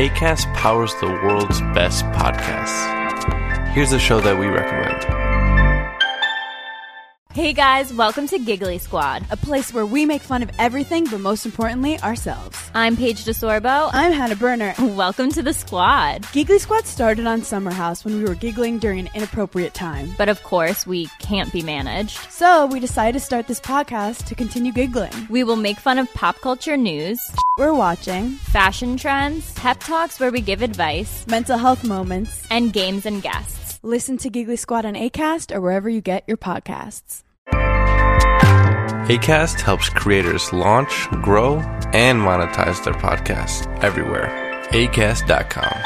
ACAST powers the world's best podcasts. Here's a show that we recommend. Hey guys, welcome to Giggly Squad. a place where we make fun of everything, but most importantly, ourselves. I'm Paige DeSorbo. I'm Hannah Berner. Welcome to the squad. Giggly Squad started on Summer House when we were giggling during an inappropriate time. But of course, we can't be managed. So we decided to start this podcast to continue giggling. We will make fun of pop culture news, We're watching fashion trends, pep talks where we give advice, mental health moments. and games and guests. Listen to Giggly Squad on ACAST or wherever you get your podcasts. ACAST helps creators launch, grow, and monetize their podcasts everywhere. ACAST.com.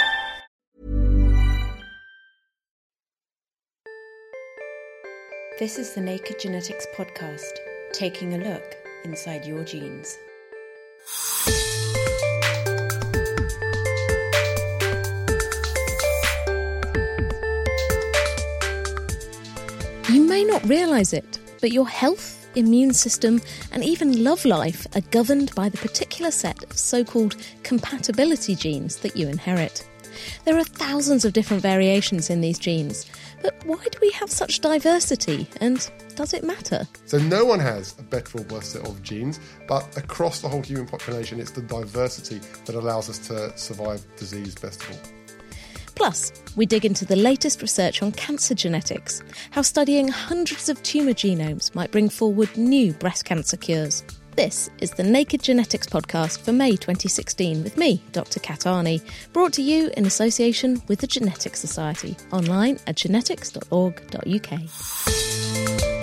This is the Naked Genetics Podcast, taking a look inside your genes. Not realise it, but your health, immune system, and even love life are governed by the particular set of so called compatibility genes that you inherit. There are thousands of different variations in these genes, but why do we have such diversity and does it matter? So no one has a better or worse set of genes, but across the whole human population, it's the diversity that allows us to survive disease best of all. Plus, we dig into the latest research on cancer genetics, how studying hundreds of tumour genomes might bring forward new breast cancer cures. This is the Naked Genetics podcast for May 2016 with me, Dr. Kat Arney, brought to you in association with the Genetics Society, online at genetics.org.uk.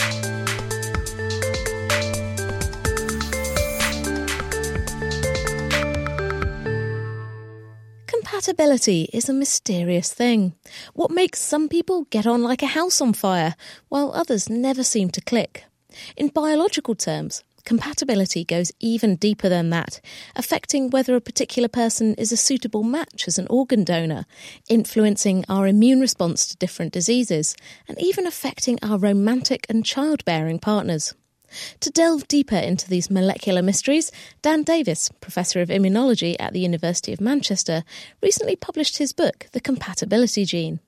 Compatibility is a mysterious thing. What makes some people get on like a house on fire, while others never seem to click? In biological terms, compatibility goes even deeper than that, affecting whether a particular person is a suitable match as an organ donor, influencing our immune response to different diseases, and even affecting our romantic and childbearing partners. To delve deeper into these molecular mysteries, Dan Davis, Professor of Immunology at the University of Manchester, recently published his book, The Compatibility Gene.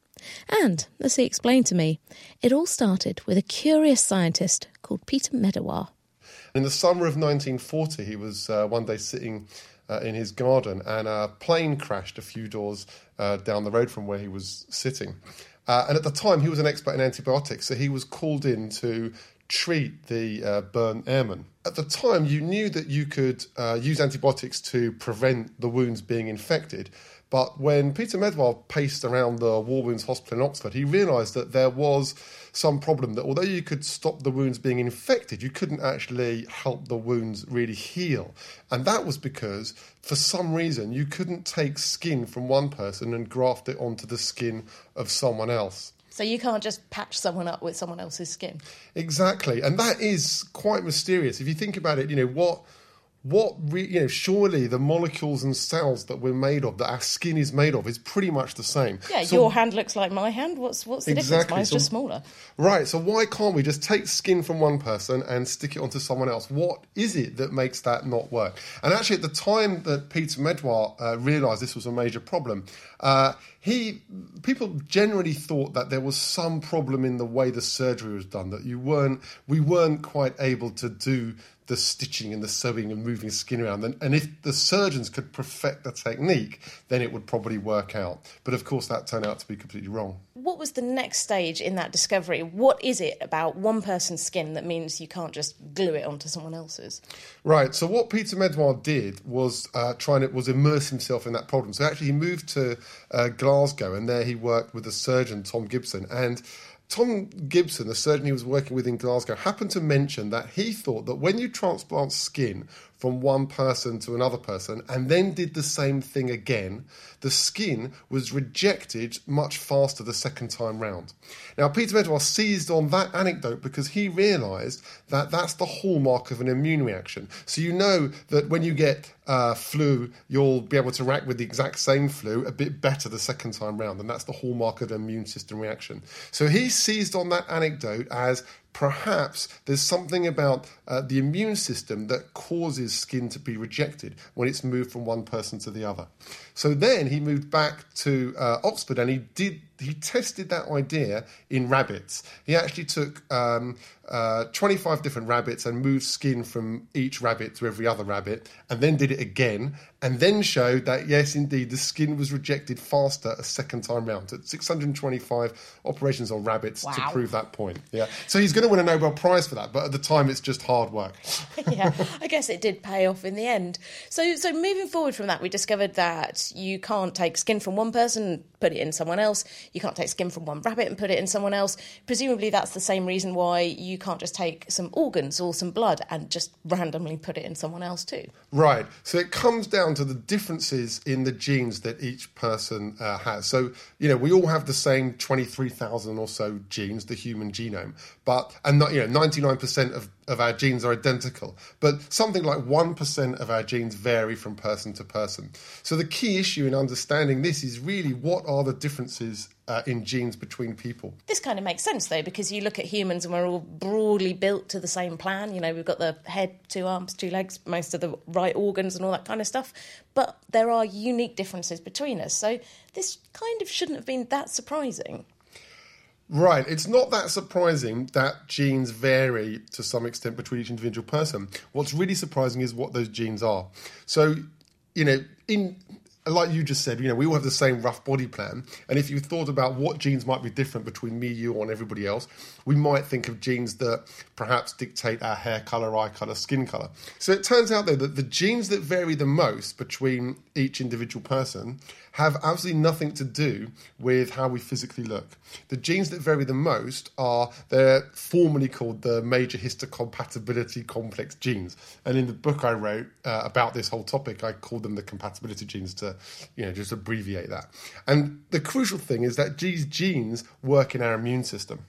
And, as he explained to me, it all started with a curious scientist called Peter Medawar. In the summer of 1940, he was uh, one day sitting uh, in his garden and a plane crashed a few doors uh, down the road from where he was sitting. Uh, and at the time, he was an expert in antibiotics, so he was called in to treat the uh, burn airmen. At the time, you knew that you could uh, use antibiotics to prevent the wounds being infected. But when Peter Medawar paced around the War Wounds Hospital in Oxford, he realised that there was some problem that although you could stop the wounds being infected, you couldn't actually help the wounds really heal. And that was because, for some reason, you couldn't take skin from one person and graft it onto the skin of someone else. So you can't just patch someone up with someone else's skin. Exactly, and that is quite mysterious. If you think about it, you know what, what re, you know, surely the molecules and cells that we're made of, that our skin is made of, is pretty much the same. Yeah, So- your hand looks like my hand. What's what's the difference? Exactly, Mine's so- just smaller. Right, so why can't we just take skin from one person and stick it onto someone else? What is it that makes that not work? And actually, at the time that Peter Medawar uh, realised this was a major problem, uh, he people generally thought that there was some problem in the way the surgery was done. That you weren't, we weren't quite able to do the stitching and the sewing and moving skin around. And, and if the surgeons could perfect the technique, then it would probably work out. But of course, that turned out to be completely wrong. What was the next stage in that discovery? What is it about one person's skin that means you can't just glue it onto someone else's? Right. So what Peter Medawar did was uh, trying to was immerse himself in that problem. So actually, he moved to uh, Glasgow, and there he worked with the surgeon Tom Gibson. And Tom Gibson, the surgeon he was working with in Glasgow, happened to mention that he thought that when you transplant skin from one person to another person and then did the same thing again, the skin was rejected much faster the second time round. Now, Peter Medawar seized on that anecdote because he realised that that's the hallmark of an immune reaction. So you know that when you get uh, flu, you'll be able to react with the exact same flu a bit better the second time round, and that's the hallmark of an immune system reaction. So he seized on that anecdote as perhaps there's something about uh, the immune system that causes skin to be rejected when it's moved from one person to the other. So then he moved back to uh, Oxford and he did he tested that idea in rabbits. He actually took um, uh, 25 different rabbits and moved skin from each rabbit to every other rabbit, and then did it again, and then showed that yes, indeed, the skin was rejected faster a second time round. At 625 operations on rabbits to prove that point. Yeah, so he's going to win a Nobel Prize for that, but at the time, it's just hard work. yeah, I guess it did pay off in the end. So, so moving forward from that, we discovered that you can't take skin from one person, and put it in someone else. You can't take skin from one rabbit and put it in someone else. Presumably, that's the same reason why you can't just take some organs or some blood and just randomly put it in someone else too. Right. So it comes down to the differences in the genes that each person uh, has. So, you know, we all have the same 23,000 or so genes, the human genome, but, and not, you know, 99% of, of our genes are identical, but something like 1% of our genes vary from person to person. So the key issue in understanding this is really what are the differences uh, in genes between people? This kind of makes sense though, because you look at humans and we're all broadly built to the same plan. You know, we've got the head, two arms, two legs, most of the right organs, and all that kind of stuff. But there are unique differences between us. So this kind of shouldn't have been that surprising. Right. It's not that surprising that genes vary to some extent between each individual person. What's really surprising is what those genes are. So, you know, in like you just said, you know, we all have the same rough body plan. And if you thought about what genes might be different between me, you, and everybody else, we might think of genes that perhaps dictate our hair color, eye color, skin color. So it turns out, though, that the genes that vary the most between each individual person have absolutely nothing to do with how we physically look. The genes that vary the most are they're formally called the major histocompatibility complex genes. And in the book I wrote uh, about this whole topic, I called them the compatibility genes to, you know, just abbreviate that. And the crucial thing is that these genes work in our immune system.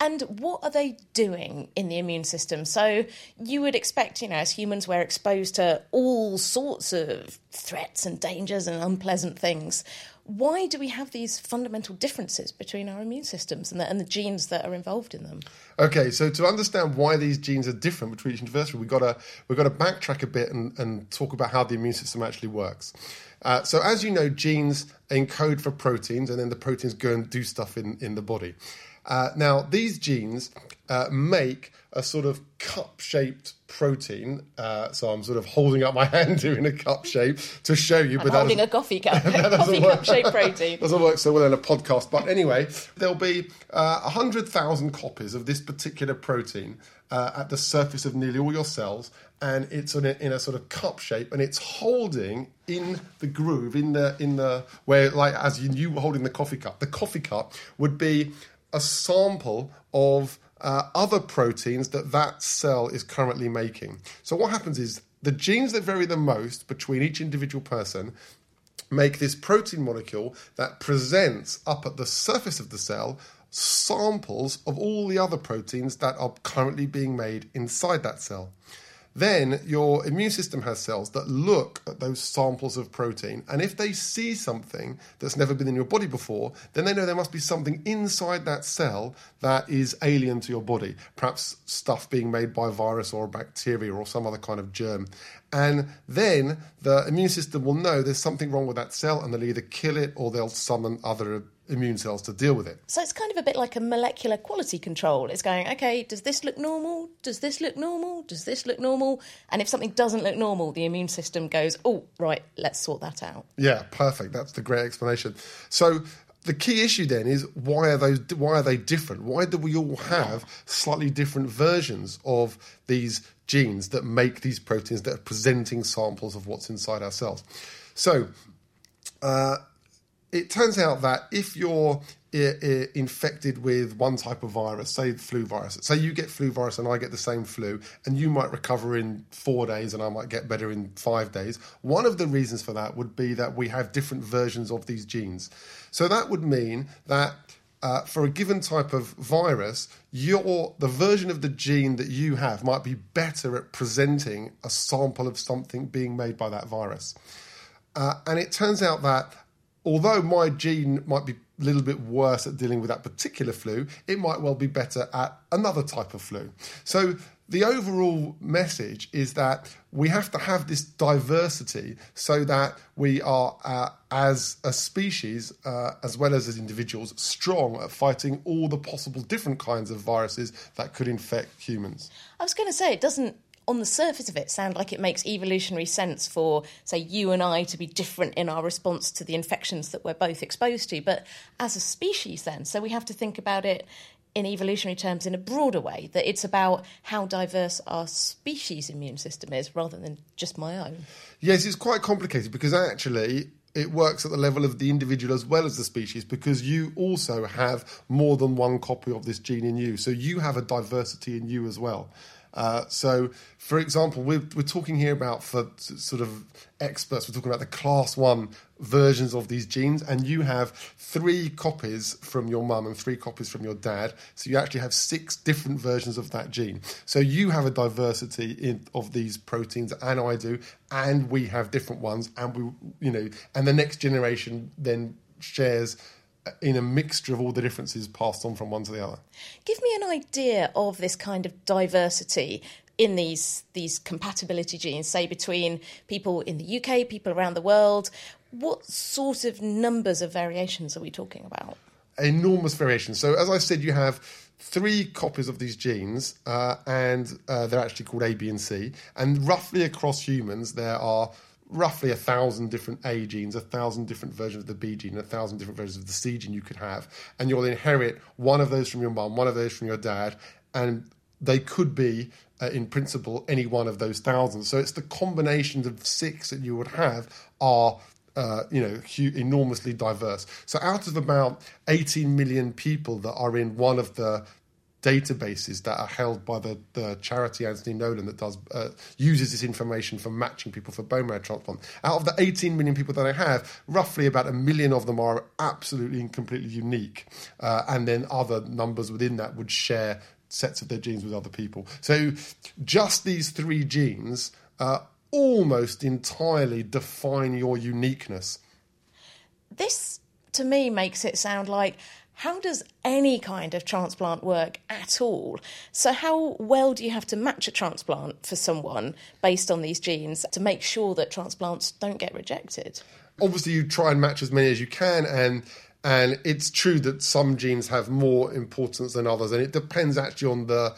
And what are they doing in the immune system? So you would expect, you know, as humans, we're exposed to all sorts of threats and dangers and unpleasant things. Why do we have these fundamental differences between our immune systems and the, and the genes that are involved in them? Okay, so to understand why these genes are different between each individual, we've got to we've got to backtrack a bit and, and talk about how the immune system actually works. Uh, so, as you know, genes encode for proteins, and then the proteins go and do stuff in, in the body. Uh, now, these genes uh, make a sort of cup shaped protein. Uh, so, I'm sort of holding up my hand doing a cup shape to show you. I'm but holding a coffee cup, coffee cup shaped protein. doesn't work so well in a podcast. But anyway, there'll be uh, 100,000 copies of this particular protein uh, at the surface of nearly all your cells, and it's in a, in a sort of cup shape, and it's holding in the groove, in the in the where, like as you, you were holding the coffee cup. The coffee cup would be a sample of uh, other proteins that that cell is currently making. So what happens is the genes that vary the most between each individual person make this protein molecule that presents up at the surface of the cell samples of all the other proteins that are currently being made inside that cell. Then your immune system has cells that look at those samples of protein, and if they see something that's never been in your body before, then they know there must be something inside that cell that is alien to your body, perhaps stuff being made by a virus or a bacteria or some other kind of germ. And then the immune system will know there's something wrong with that cell, and they'll either kill it or they'll summon other immune cells to deal with it. So it's kind of a bit like a molecular quality control. It's going, okay, does this look normal? Does this look normal? Does this look normal? And if something doesn't look normal, the immune system goes, oh, right, let's sort that out. Yeah, perfect. That's the great explanation. So the key issue then is why are those why are they different? Why do we all have slightly different versions of these genes that make these proteins that are presenting samples of what's inside our cells? So uh, it turns out that if you're i- i- infected with one type of virus, say flu virus, say you get flu virus and I get the same flu, and you might recover in four days and I might get better in five days. One of the reasons for that would be that we have different versions of these genes. So that would mean that uh, for a given type of virus, your the version of the gene that you have might be better at presenting a sample of something being made by that virus. Uh, and it turns out that although my gene might be a little bit worse at dealing with that particular flu, it might well be better at another type of flu. So the overall message is that we have to have this diversity so that we are, uh, as a species, uh, as well as as individuals, strong at fighting all the possible different kinds of viruses that could infect humans. I was going to say, it doesn't, on the surface of it, sound like it makes evolutionary sense for, say, you and I to be different in our response to the infections that we're both exposed to. But as a species, then, so we have to think about it in evolutionary terms in a broader way, that it's about how diverse our species immune system is rather than just my own. Yes, it's quite complicated because actually it works at the level of the individual as well as the species because you also have more than one copy of this gene in you. So you have a diversity in you as well. Uh, so, for example, we're, we're talking here about for sort of experts, we're talking about the class one versions of these genes, and you have three copies from your mum and three copies from your dad. So you actually have six different versions of that gene. So you have a diversity in, of these proteins, and I do, and we have different ones, and we, you know, and the next generation then shares in a mixture of all the differences passed on from one to the other. Give me an idea of this kind of diversity in these these compatibility genes, say between people in the UK, people around the world. What sort of numbers of variations are we talking about? Enormous variations. So, as I said, you have three copies of these genes, uh, and uh, they're actually called A, B, and C. And roughly across humans, there are roughly a thousand different A genes, a thousand different versions of the B gene, a thousand different versions of the C gene you could have. And you'll inherit one of those from your mum, one of those from your dad, and they could be, uh, in principle, any one of those thousands. So it's the combinations of six that you would have are. Uh, you know, enormously diverse. So, out of about 18 million people that are in one of the databases that are held by the, the charity Anthony Nolan that does uh, uses this information for matching people for bone marrow transplant. Out of the 18 million people that I have, roughly about a million of them are absolutely and completely unique, uh, and then other numbers within that would share sets of their genes with other people. So just these three genes uh, almost entirely define your uniqueness. This, to me, makes it sound like how does any kind of transplant work at all? So, how well do you have to match a transplant for someone based on these genes to make sure that transplants don't get rejected? Obviously, you try and match as many as you can, and and it's true that some genes have more importance than others, and it depends actually on the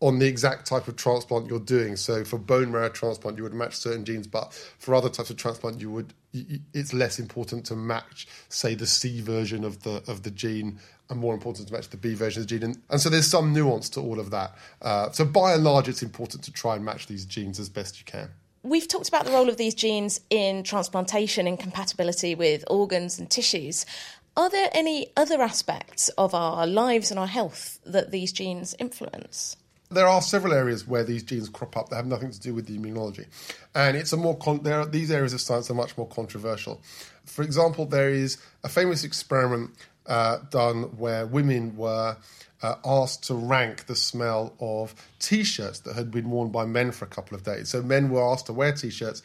on the exact type of transplant you're doing. So for bone marrow transplant, you would match certain genes, but for other types of transplant, you would. It's less important to match, say, the C version of the of the gene, and more important to match the B version of the gene. And, and so there's some nuance to all of that. Uh, so by and large, it's important to try and match these genes as best you can. We've talked about the role of these genes in transplantation and compatibility with organs and tissues. Are there any other aspects of our lives and our health that these genes influence? There are several areas where these genes crop up that have nothing to do with the immunology, and it's a more con- there are, these areas of science are much more controversial. For example, there is a famous experiment uh, done where women were uh, asked to rank the smell of T-shirts that had been worn by men for a couple of days. So men were asked to wear T-shirts,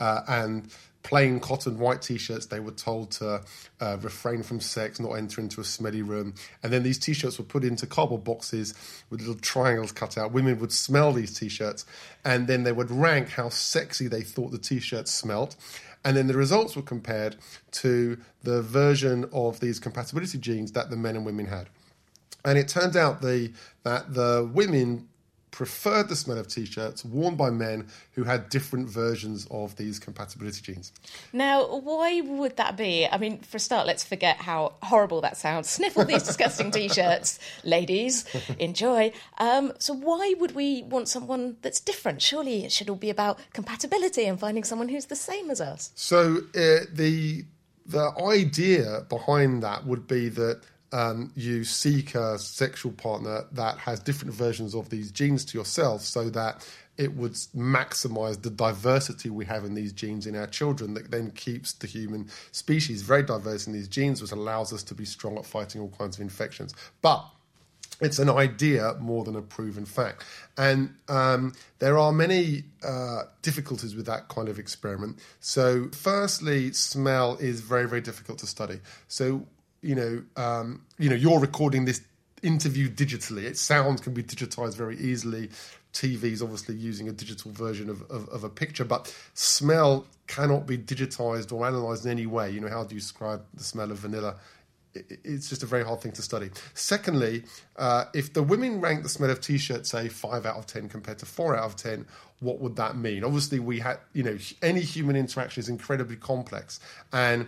uh, and plain cotton white t-shirts they were told to uh, refrain from sex not enter into a smelly room. And then these t-shirts were put into cardboard boxes with little triangles cut out. Women would smell these t-shirts and then they would rank how sexy they thought the t-shirts smelt. And then the results were compared to the version of these compatibility genes that the men and women had. And it turned out the, that the women preferred the smell of t-shirts worn by men who had different versions of these compatibility genes. Now, why would that be? I mean, for a start, let's forget how horrible that sounds. Sniffle these disgusting t-shirts, ladies. Enjoy. Um, so, why would we want someone that's different? Surely it should all be about compatibility and finding someone who's the same as us. So, uh, the the idea behind that would be that um, you seek a sexual partner that has different versions of these genes to yourself so that it would maximize the diversity we have in these genes in our children that then keeps the human species very diverse in these genes which allows us to be strong at fighting all kinds of infections but It's an idea more than a proven fact. And um, there are many uh, difficulties with that kind of experiment. So, firstly, smell is very, very difficult to study. So, you know, um, you know, you're recording this interview digitally. It sound can be digitized very easily. TV is obviously using a digital version of, of, of, a picture, but smell cannot be digitized or analyzed in any way. You know, how do you describe the smell of vanilla? It's just a very hard thing to study. Secondly, uh, if the women rank the smell of t-shirts, say five out of ten compared to four out of ten, what would that mean? Obviously, we had, you know, any human interaction is incredibly complex, and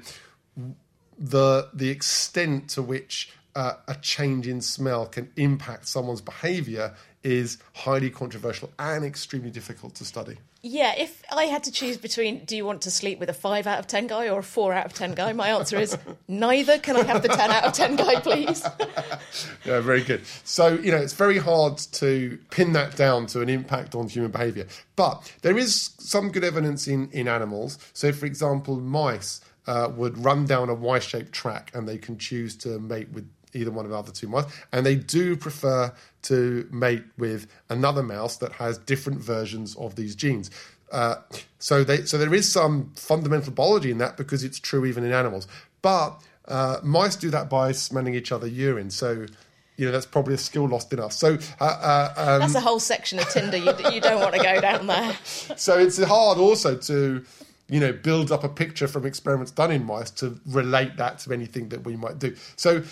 the the extent to which uh, a change in smell can impact someone's behavior is highly controversial and extremely difficult to study. Yeah, if I had to choose between do you want to sleep with a 5 out of 10 guy or a 4 out of 10 guy, my answer is neither. Can I have the 10 out of 10 guy, please? yeah, very good. So, you know, it's very hard to pin that down to an impact on human behavior. But there is some good evidence in, in animals. So, for example, mice uh, would run down a Y shaped track and they can choose to mate with either one of the other two mice. And they do prefer to mate with another mouse that has different versions of these genes. Uh, so, they, so there is some fundamental biology in that because it's true even in animals. But uh, mice do that by smelling each other urine. So you know that's probably a skill lost in us. So uh, uh, um, that's a whole section of Tinder. You, you don't want to go down there. So it's hard also to you know build up a picture from experiments done in mice to relate that to anything that we might do. So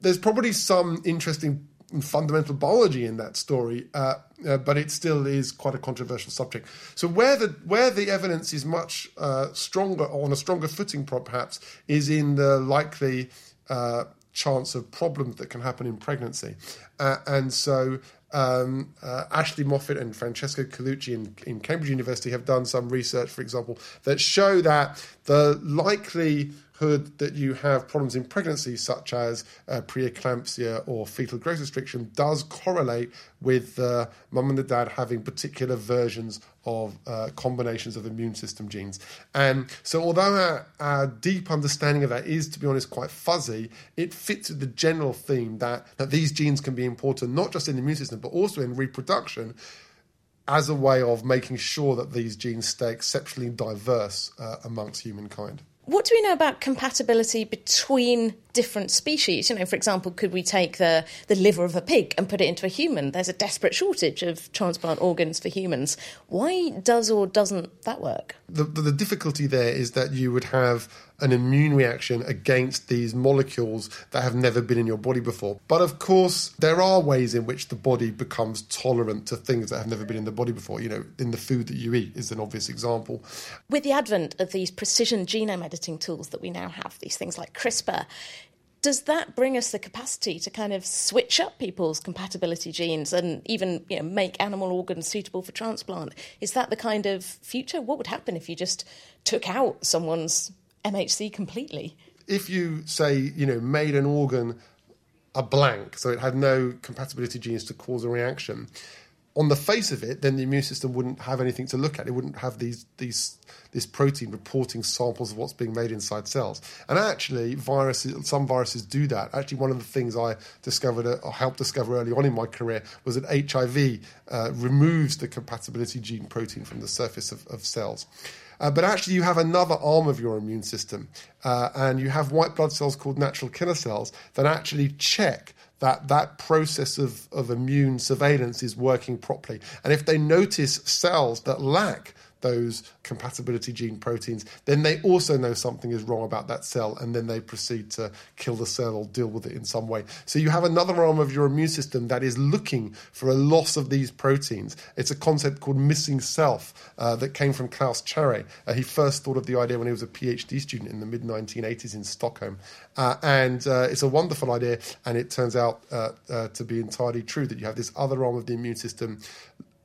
there's probably some interesting fundamental biology in that story, uh, uh, but it still is quite a controversial subject. So where the where the evidence is much uh, stronger on a stronger footing, perhaps, is in the likely uh, chance of problems that can happen in pregnancy, uh, and so. Um, uh, Ashley Moffett and Francesco Colucci in, in Cambridge University have done some research, for example, that show that the likely that you have problems in pregnancy, such as uh, preeclampsia or fetal growth restriction, does correlate with uh, mum and the dad having particular versions of uh, combinations of immune system genes. And so, although our, our, deep understanding of that is, to be honest, quite fuzzy, it fits with the general theme that, that these genes can be important not just in the immune system, but also in reproduction as a way of making sure that these genes stay exceptionally diverse uh, amongst humankind. What do we know about compatibility between different species? You know, for example, could we take the, the liver of a pig and put it into a human? There's a desperate shortage of transplant organs for humans. Why does or doesn't that work? The, the, the difficulty there is that you would have an immune reaction against these molecules that have never been in your body before. But of course, there are ways in which the body becomes tolerant to things that have never been in the body before. You know, in the food that you eat is an obvious example. With the advent of these precision genome editing tools that we now have, these things like CRISPR, does that bring us the capacity to kind of switch up people's compatibility genes and even you know, make animal organs suitable for transplant? Is that the kind of future? What would happen if you just took out someone's MHC completely. If you say, you know, made an organ a blank, so it had no compatibility genes to cause a reaction, on the face of it, then the immune system wouldn't have anything to look at. It wouldn't have these these this protein reporting samples of what's being made inside cells. And actually, viruses, some viruses do that. Actually, one of the things I discovered uh, or helped discover early on in my career was that HIV uh, removes the compatibility gene protein from the surface of, of cells. Uh, but actually, you have another arm of your immune system, uh, and you have white blood cells called natural killer cells that actually check that that process of, of immune surveillance is working properly. And if they notice cells that lack those compatibility gene proteins, then they also know something is wrong about that cell, and then they proceed to kill the cell or deal with it in some way. So you have another arm of your immune system that is looking for a loss of these proteins. It's a concept called missing self uh, that came from Klas Kärre. Uh, he first thought of the idea when he was a PhD student in the mid 1980s in Stockholm. Uh, and uh, it's a wonderful idea, and it turns out uh, uh, to be entirely true that you have this other arm of the immune system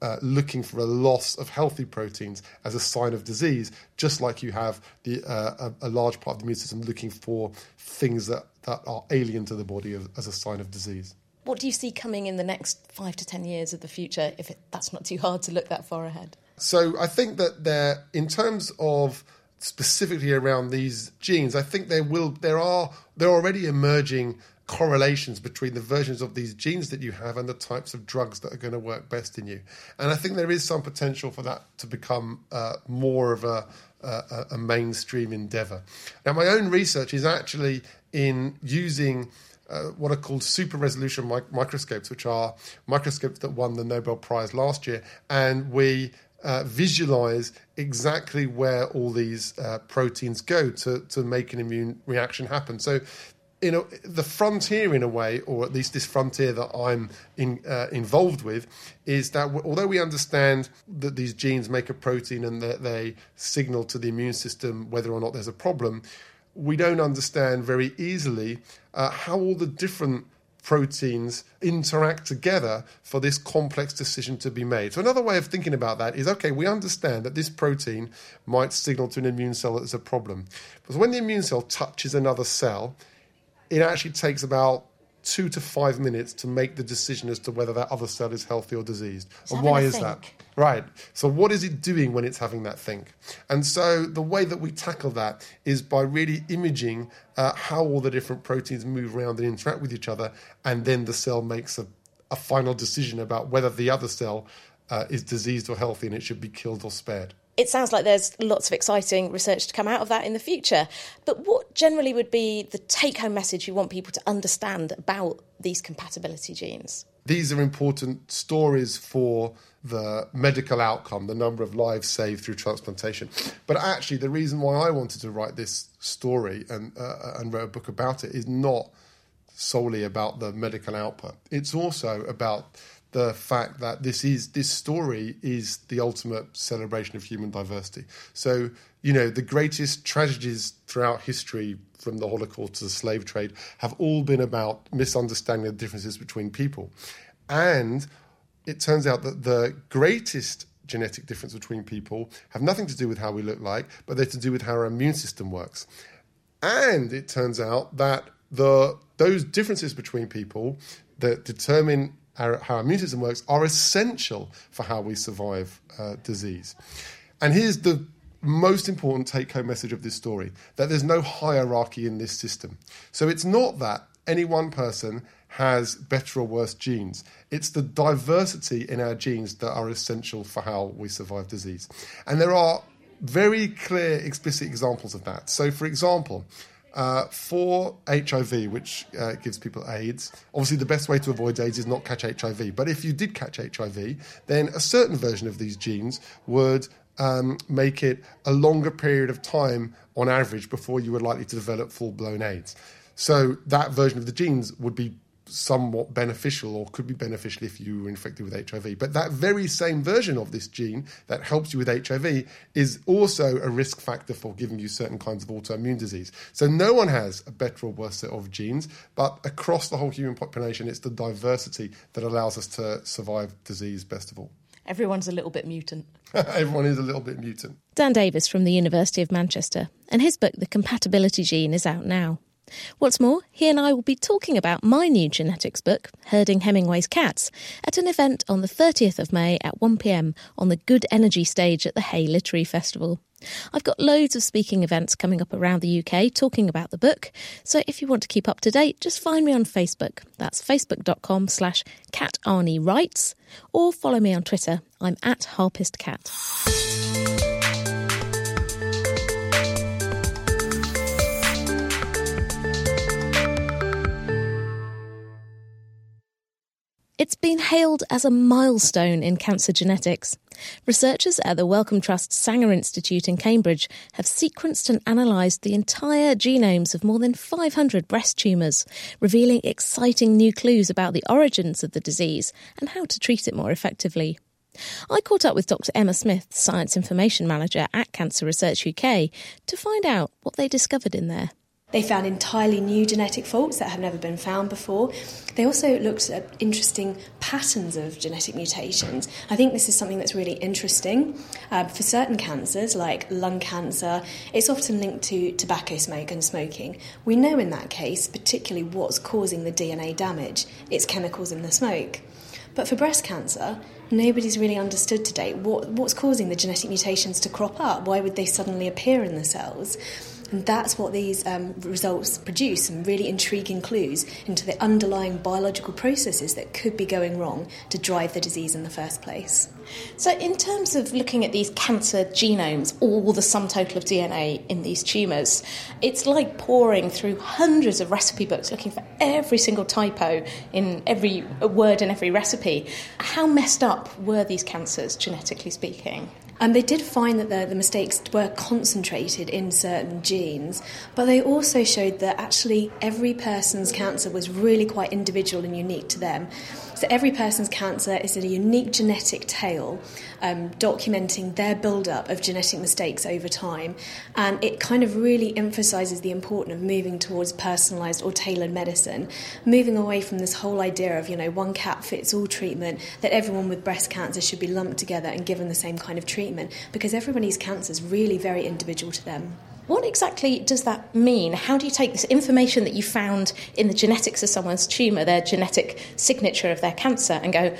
uh, looking for a loss of healthy proteins as a sign of disease, just like you have the, uh, a, a, large part of the immune system looking for things that, that are alien to the body as, as, a sign of disease. What do you see coming in the next five to ten years of the future, if it, that's not too hard to look that far ahead? So I think that there, in terms of specifically around these genes, I think there will there are there are already emerging correlations between the versions of these genes that you have and the types of drugs that are going to work best in you. And I think there is some potential for that to become uh, more of a, a, a mainstream endeavor. Now, my own research is actually in using. Uh, what are called super resolution mi- microscopes, which are microscopes that won the Nobel Prize last year. And we uh, visualize exactly where all these uh, proteins go to, to make an immune reaction happen. So, you know, the frontier, in a way, or at least this frontier that I'm in, uh, involved with, is that although we understand that these genes make a protein and that they signal to the immune system whether or not there's a problem, we don't understand very easily uh, how all the different proteins interact together for this complex decision to be made. So, another way of thinking about that is okay, we understand that this protein might signal to an immune cell that there's a problem. But when the immune cell touches another cell, it actually takes about two to five minutes to make the decision as to whether that other cell is healthy or diseased. and why is think. that? Right. So, what is it doing when it's having that think? And so, the way that we tackle that is by really imaging uh, how all the different proteins move around and interact with each other, and then the cell makes a, a final decision about whether the other cell uh, is diseased or healthy and it should be killed or spared. It sounds like there's lots of exciting research to come out of that in the future. But what generally would be the take home message you want people to understand about these compatibility genes? these are important stories for the medical outcome, the number of lives saved through transplantation. But actually, the reason why I wanted to write this story and uh, and wrote a book about it is not solely about the medical output. It's also about the fact that this is this story is the ultimate celebration of human diversity. So you know the greatest tragedies throughout history, from the Holocaust to the slave trade, have all been about misunderstanding the differences between people, and it turns out that the greatest genetic difference between people have nothing to do with how we look like, but they're to do with how our immune system works. And it turns out that the those differences between people that determine our, how our immune system works are essential for how we survive uh, disease. And here's the most important take home message of this story that there's no hierarchy in this system. So it's not that any one person has better or worse genes. It's the diversity in our genes that are essential for how we survive disease. And there are very clear, explicit examples of that. So, for example, uh, for HIV, which uh, gives people AIDS, obviously the best way to avoid AIDS is not catch HIV. But if you did catch HIV, then a certain version of these genes would um, make it a longer period of time on average before you were likely to develop full blown AIDS. So that version of the genes would be somewhat beneficial or could be beneficial if you were infected with HIV. But that very same version of this gene that helps you with HIV is also a risk factor for giving you certain kinds of autoimmune disease. So no one has a better or worse set of genes, but across the whole human population, it's the diversity that allows us to survive disease best of all. Everyone's a little bit mutant. Everyone is a little bit mutant. Dan Davis from the University of Manchester, and his book, The Compatibility Gene, is out now. What's more, he and I will be talking about my new genetics book, Herding Hemingway's Cats, at an event on the 30th of May at 1pm on the Good Energy stage at the Hay Literary Festival. I've got loads of speaking events coming up around the UK talking about the book, so if you want to keep up to date, just find me on Facebook. That's facebook.com slash katarneywrites, or follow me on Twitter. I'm at harpistkat. It's been hailed as a milestone in cancer genetics. Researchers at the Wellcome Trust Sanger Institute in Cambridge have sequenced and analysed the entire genomes of more than 500 breast tumours, revealing exciting new clues about the origins of the disease and how to treat it more effectively. I caught up with Dr. Emma Smith, Science Information Manager at Cancer Research UK, to find out what they discovered in there. They found entirely new genetic faults that have never been found before. They also looked at interesting patterns of genetic mutations. I think this is something that's really interesting. Uh, for certain cancers, like lung cancer, it's often linked to tobacco smoke and smoking. We know in that case, particularly what's causing the DNA damage it's chemicals in the smoke. But for breast cancer, nobody's really understood to date what, what's causing the genetic mutations to crop up. Why would they suddenly appear in the cells? And that's what these um, results produce some really intriguing clues into the underlying biological processes that could be going wrong to drive the disease in the first place. So, in terms of looking at these cancer genomes, all the sum total of DNA in these tumours, it's like pouring through hundreds of recipe books looking for every single typo in every word in every recipe. How messed up were these cancers, genetically speaking? And they did find that the, the, mistakes were concentrated in certain genes, but they also showed that actually every person's cancer was really quite individual and unique to them. So every person's cancer is a unique genetic tale, um, documenting their build-up of genetic mistakes over time, and it kind of really emphasises the importance of moving towards personalised or tailored medicine, moving away from this whole idea of you know one cat fits all treatment, that everyone with breast cancer should be lumped together and given the same kind of treatment, because everybody's cancer is really very individual to them. What exactly does that mean? How do you take this information that you found in the genetics of someone's tumour, their genetic signature of their cancer, and go,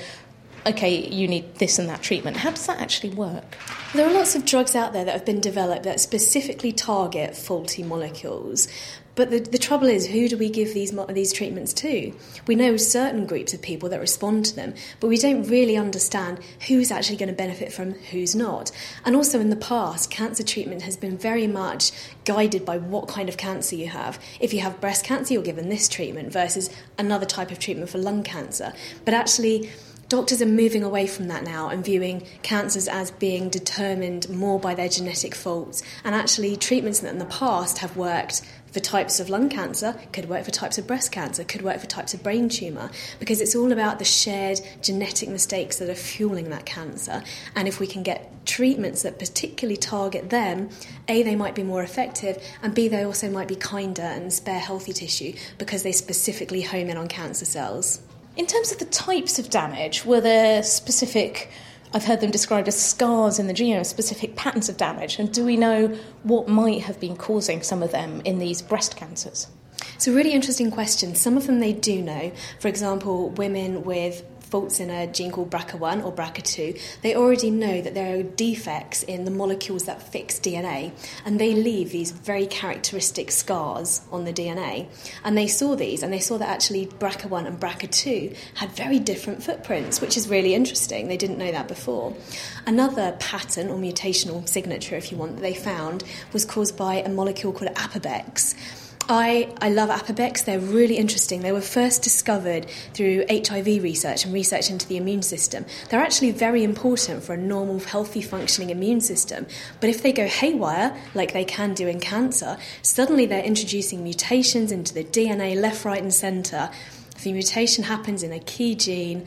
okay, you need this and that treatment? How does that actually work? There are lots of drugs out there that have been developed that specifically target faulty molecules. But the, the trouble is, who do we give these, these treatments to? We know certain groups of people that respond to them, but we don't really understand who's actually going to benefit from who's not. And also in the past, cancer treatment has been very much guided by what kind of cancer you have. If you have breast cancer, you're given this treatment versus another type of treatment for lung cancer. But actually, Doctors are moving away from that now and viewing cancers as being determined more by their genetic faults. And actually, treatments that in the past have worked for types of lung cancer, could work for types of breast cancer, could work for types of brain tumour, because it's all about the shared genetic mistakes that are fueling that cancer. And if we can get treatments that particularly target them, A, they might be more effective, and B, they also might be kinder and spare healthy tissue because they specifically home in on cancer cells. In terms of the types of damage, were there specific I've heard them described as scars in the genome, specific patterns of damage. And do we know what might have been causing some of them in these breast cancers? It's a really interesting question. Some of them they do know. For example, women with faults in a gene called BRCA1 or BRCA2, they already know that there are defects in the molecules that fix DNA, and they leave these very characteristic scars on the DNA. And they saw these, and they saw that actually BRCA1 and BRCA2 had very different footprints, which is really interesting. They didn't know that before. Another pattern or mutational signature, if you want, that they found was caused by a molecule called APOBECs. I, I love APOBECs. They're really interesting. They were first discovered through HIV research and research into the immune system. They're actually very important for a normal, healthy, functioning immune system. But if they go haywire, like they can do in cancer, suddenly they're introducing mutations into the DNA left, right, and centre. If the mutation happens in a key gene,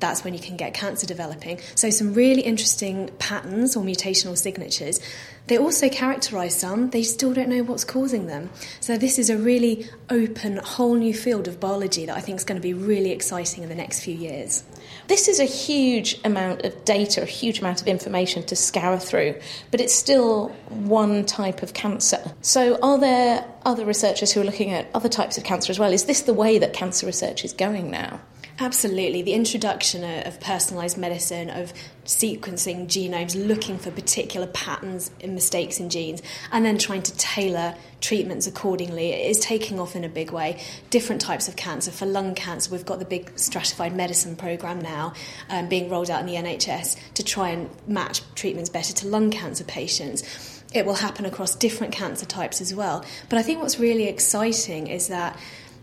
that's when you can get cancer developing. So, some really interesting patterns or mutational signatures. They also characterise some, they still don't know what's causing them. So, this is a really open, whole new field of biology that I think is going to be really exciting in the next few years. This is a huge amount of data, a huge amount of information to scour through, but it's still one type of cancer. So, are there other researchers who are looking at other types of cancer as well? Is this the way that cancer research is going now? Absolutely. The introduction of personalised medicine, of sequencing genomes, looking for particular patterns and mistakes in genes, and then trying to tailor treatments accordingly is taking off in a big way. Different types of cancer. For lung cancer, we've got the big stratified medicine programme now um, being rolled out in the NHS to try and match treatments better to lung cancer patients it will happen across different cancer types as well. But I think what's really exciting is that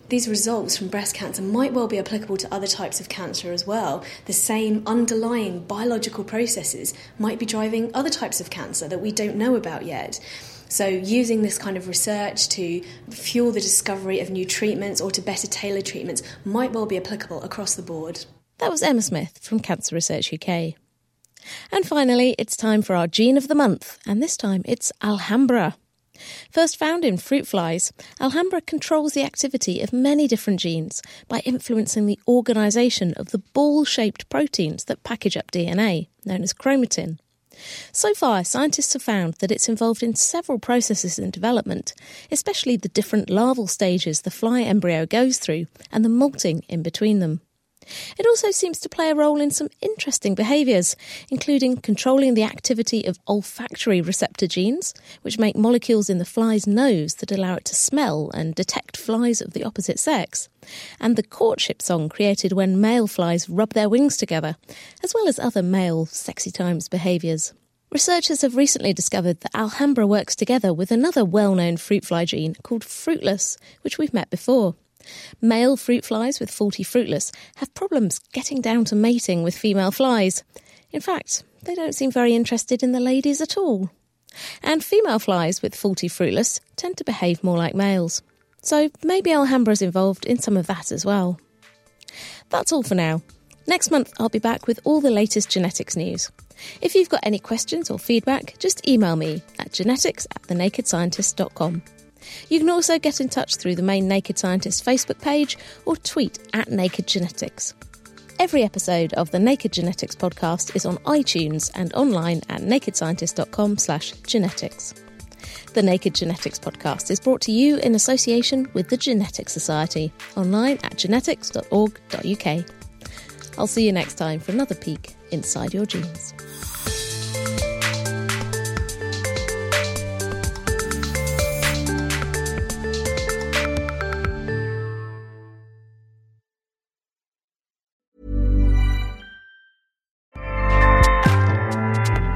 these results from breast cancer might well be applicable to other types of cancer as well. The same underlying biological processes might be driving other types of cancer that we don't know about yet. So, using this kind of research to fuel the discovery of new treatments or to better tailor treatments might well be applicable across the board. That was Emma Smith from Cancer Research UK. And finally, it's time for our Gene of the Month, and this time it's Alhambra. First found in fruit flies, Alhambra controls the activity of many different genes by influencing the organisation of the ball shaped proteins that package up DNA, known as chromatin. So far, scientists have found that it's involved in several processes in development, especially the different larval stages the fly embryo goes through and the molting in between them. It also seems to play a role in some interesting behaviours, including controlling the activity of olfactory receptor genes, which make molecules in the fly's nose that allow it to smell and detect flies of the opposite sex, and the courtship song created when male flies rub their wings together, as well as other male sexy times behaviours. Researchers have recently discovered that Alhambra works together with another well known fruit fly gene called fruitless, which we've met before. Male fruit flies with faulty fruitless have problems getting down to mating with female flies. In fact, they don't seem very interested in the ladies at all. And female flies with faulty fruitless tend to behave more like males. So maybe Alhambra's involved in some of that as well. That's all for now. Next month, I'll be back with all the latest genetics news. If you've got any questions or feedback, just email me at genetics at thenakedscientist.com. You can also get in touch through the main Naked Scientist Facebook page or tweet at Naked Genetics. Every episode of the Naked Genetics podcast is on iTunes and online at nakedscientist.com slash genetics. The Naked Genetics podcast is brought to you in association with the Genetics Society, online at genetics.org.uk. I'll see you next time for another peek inside your genes.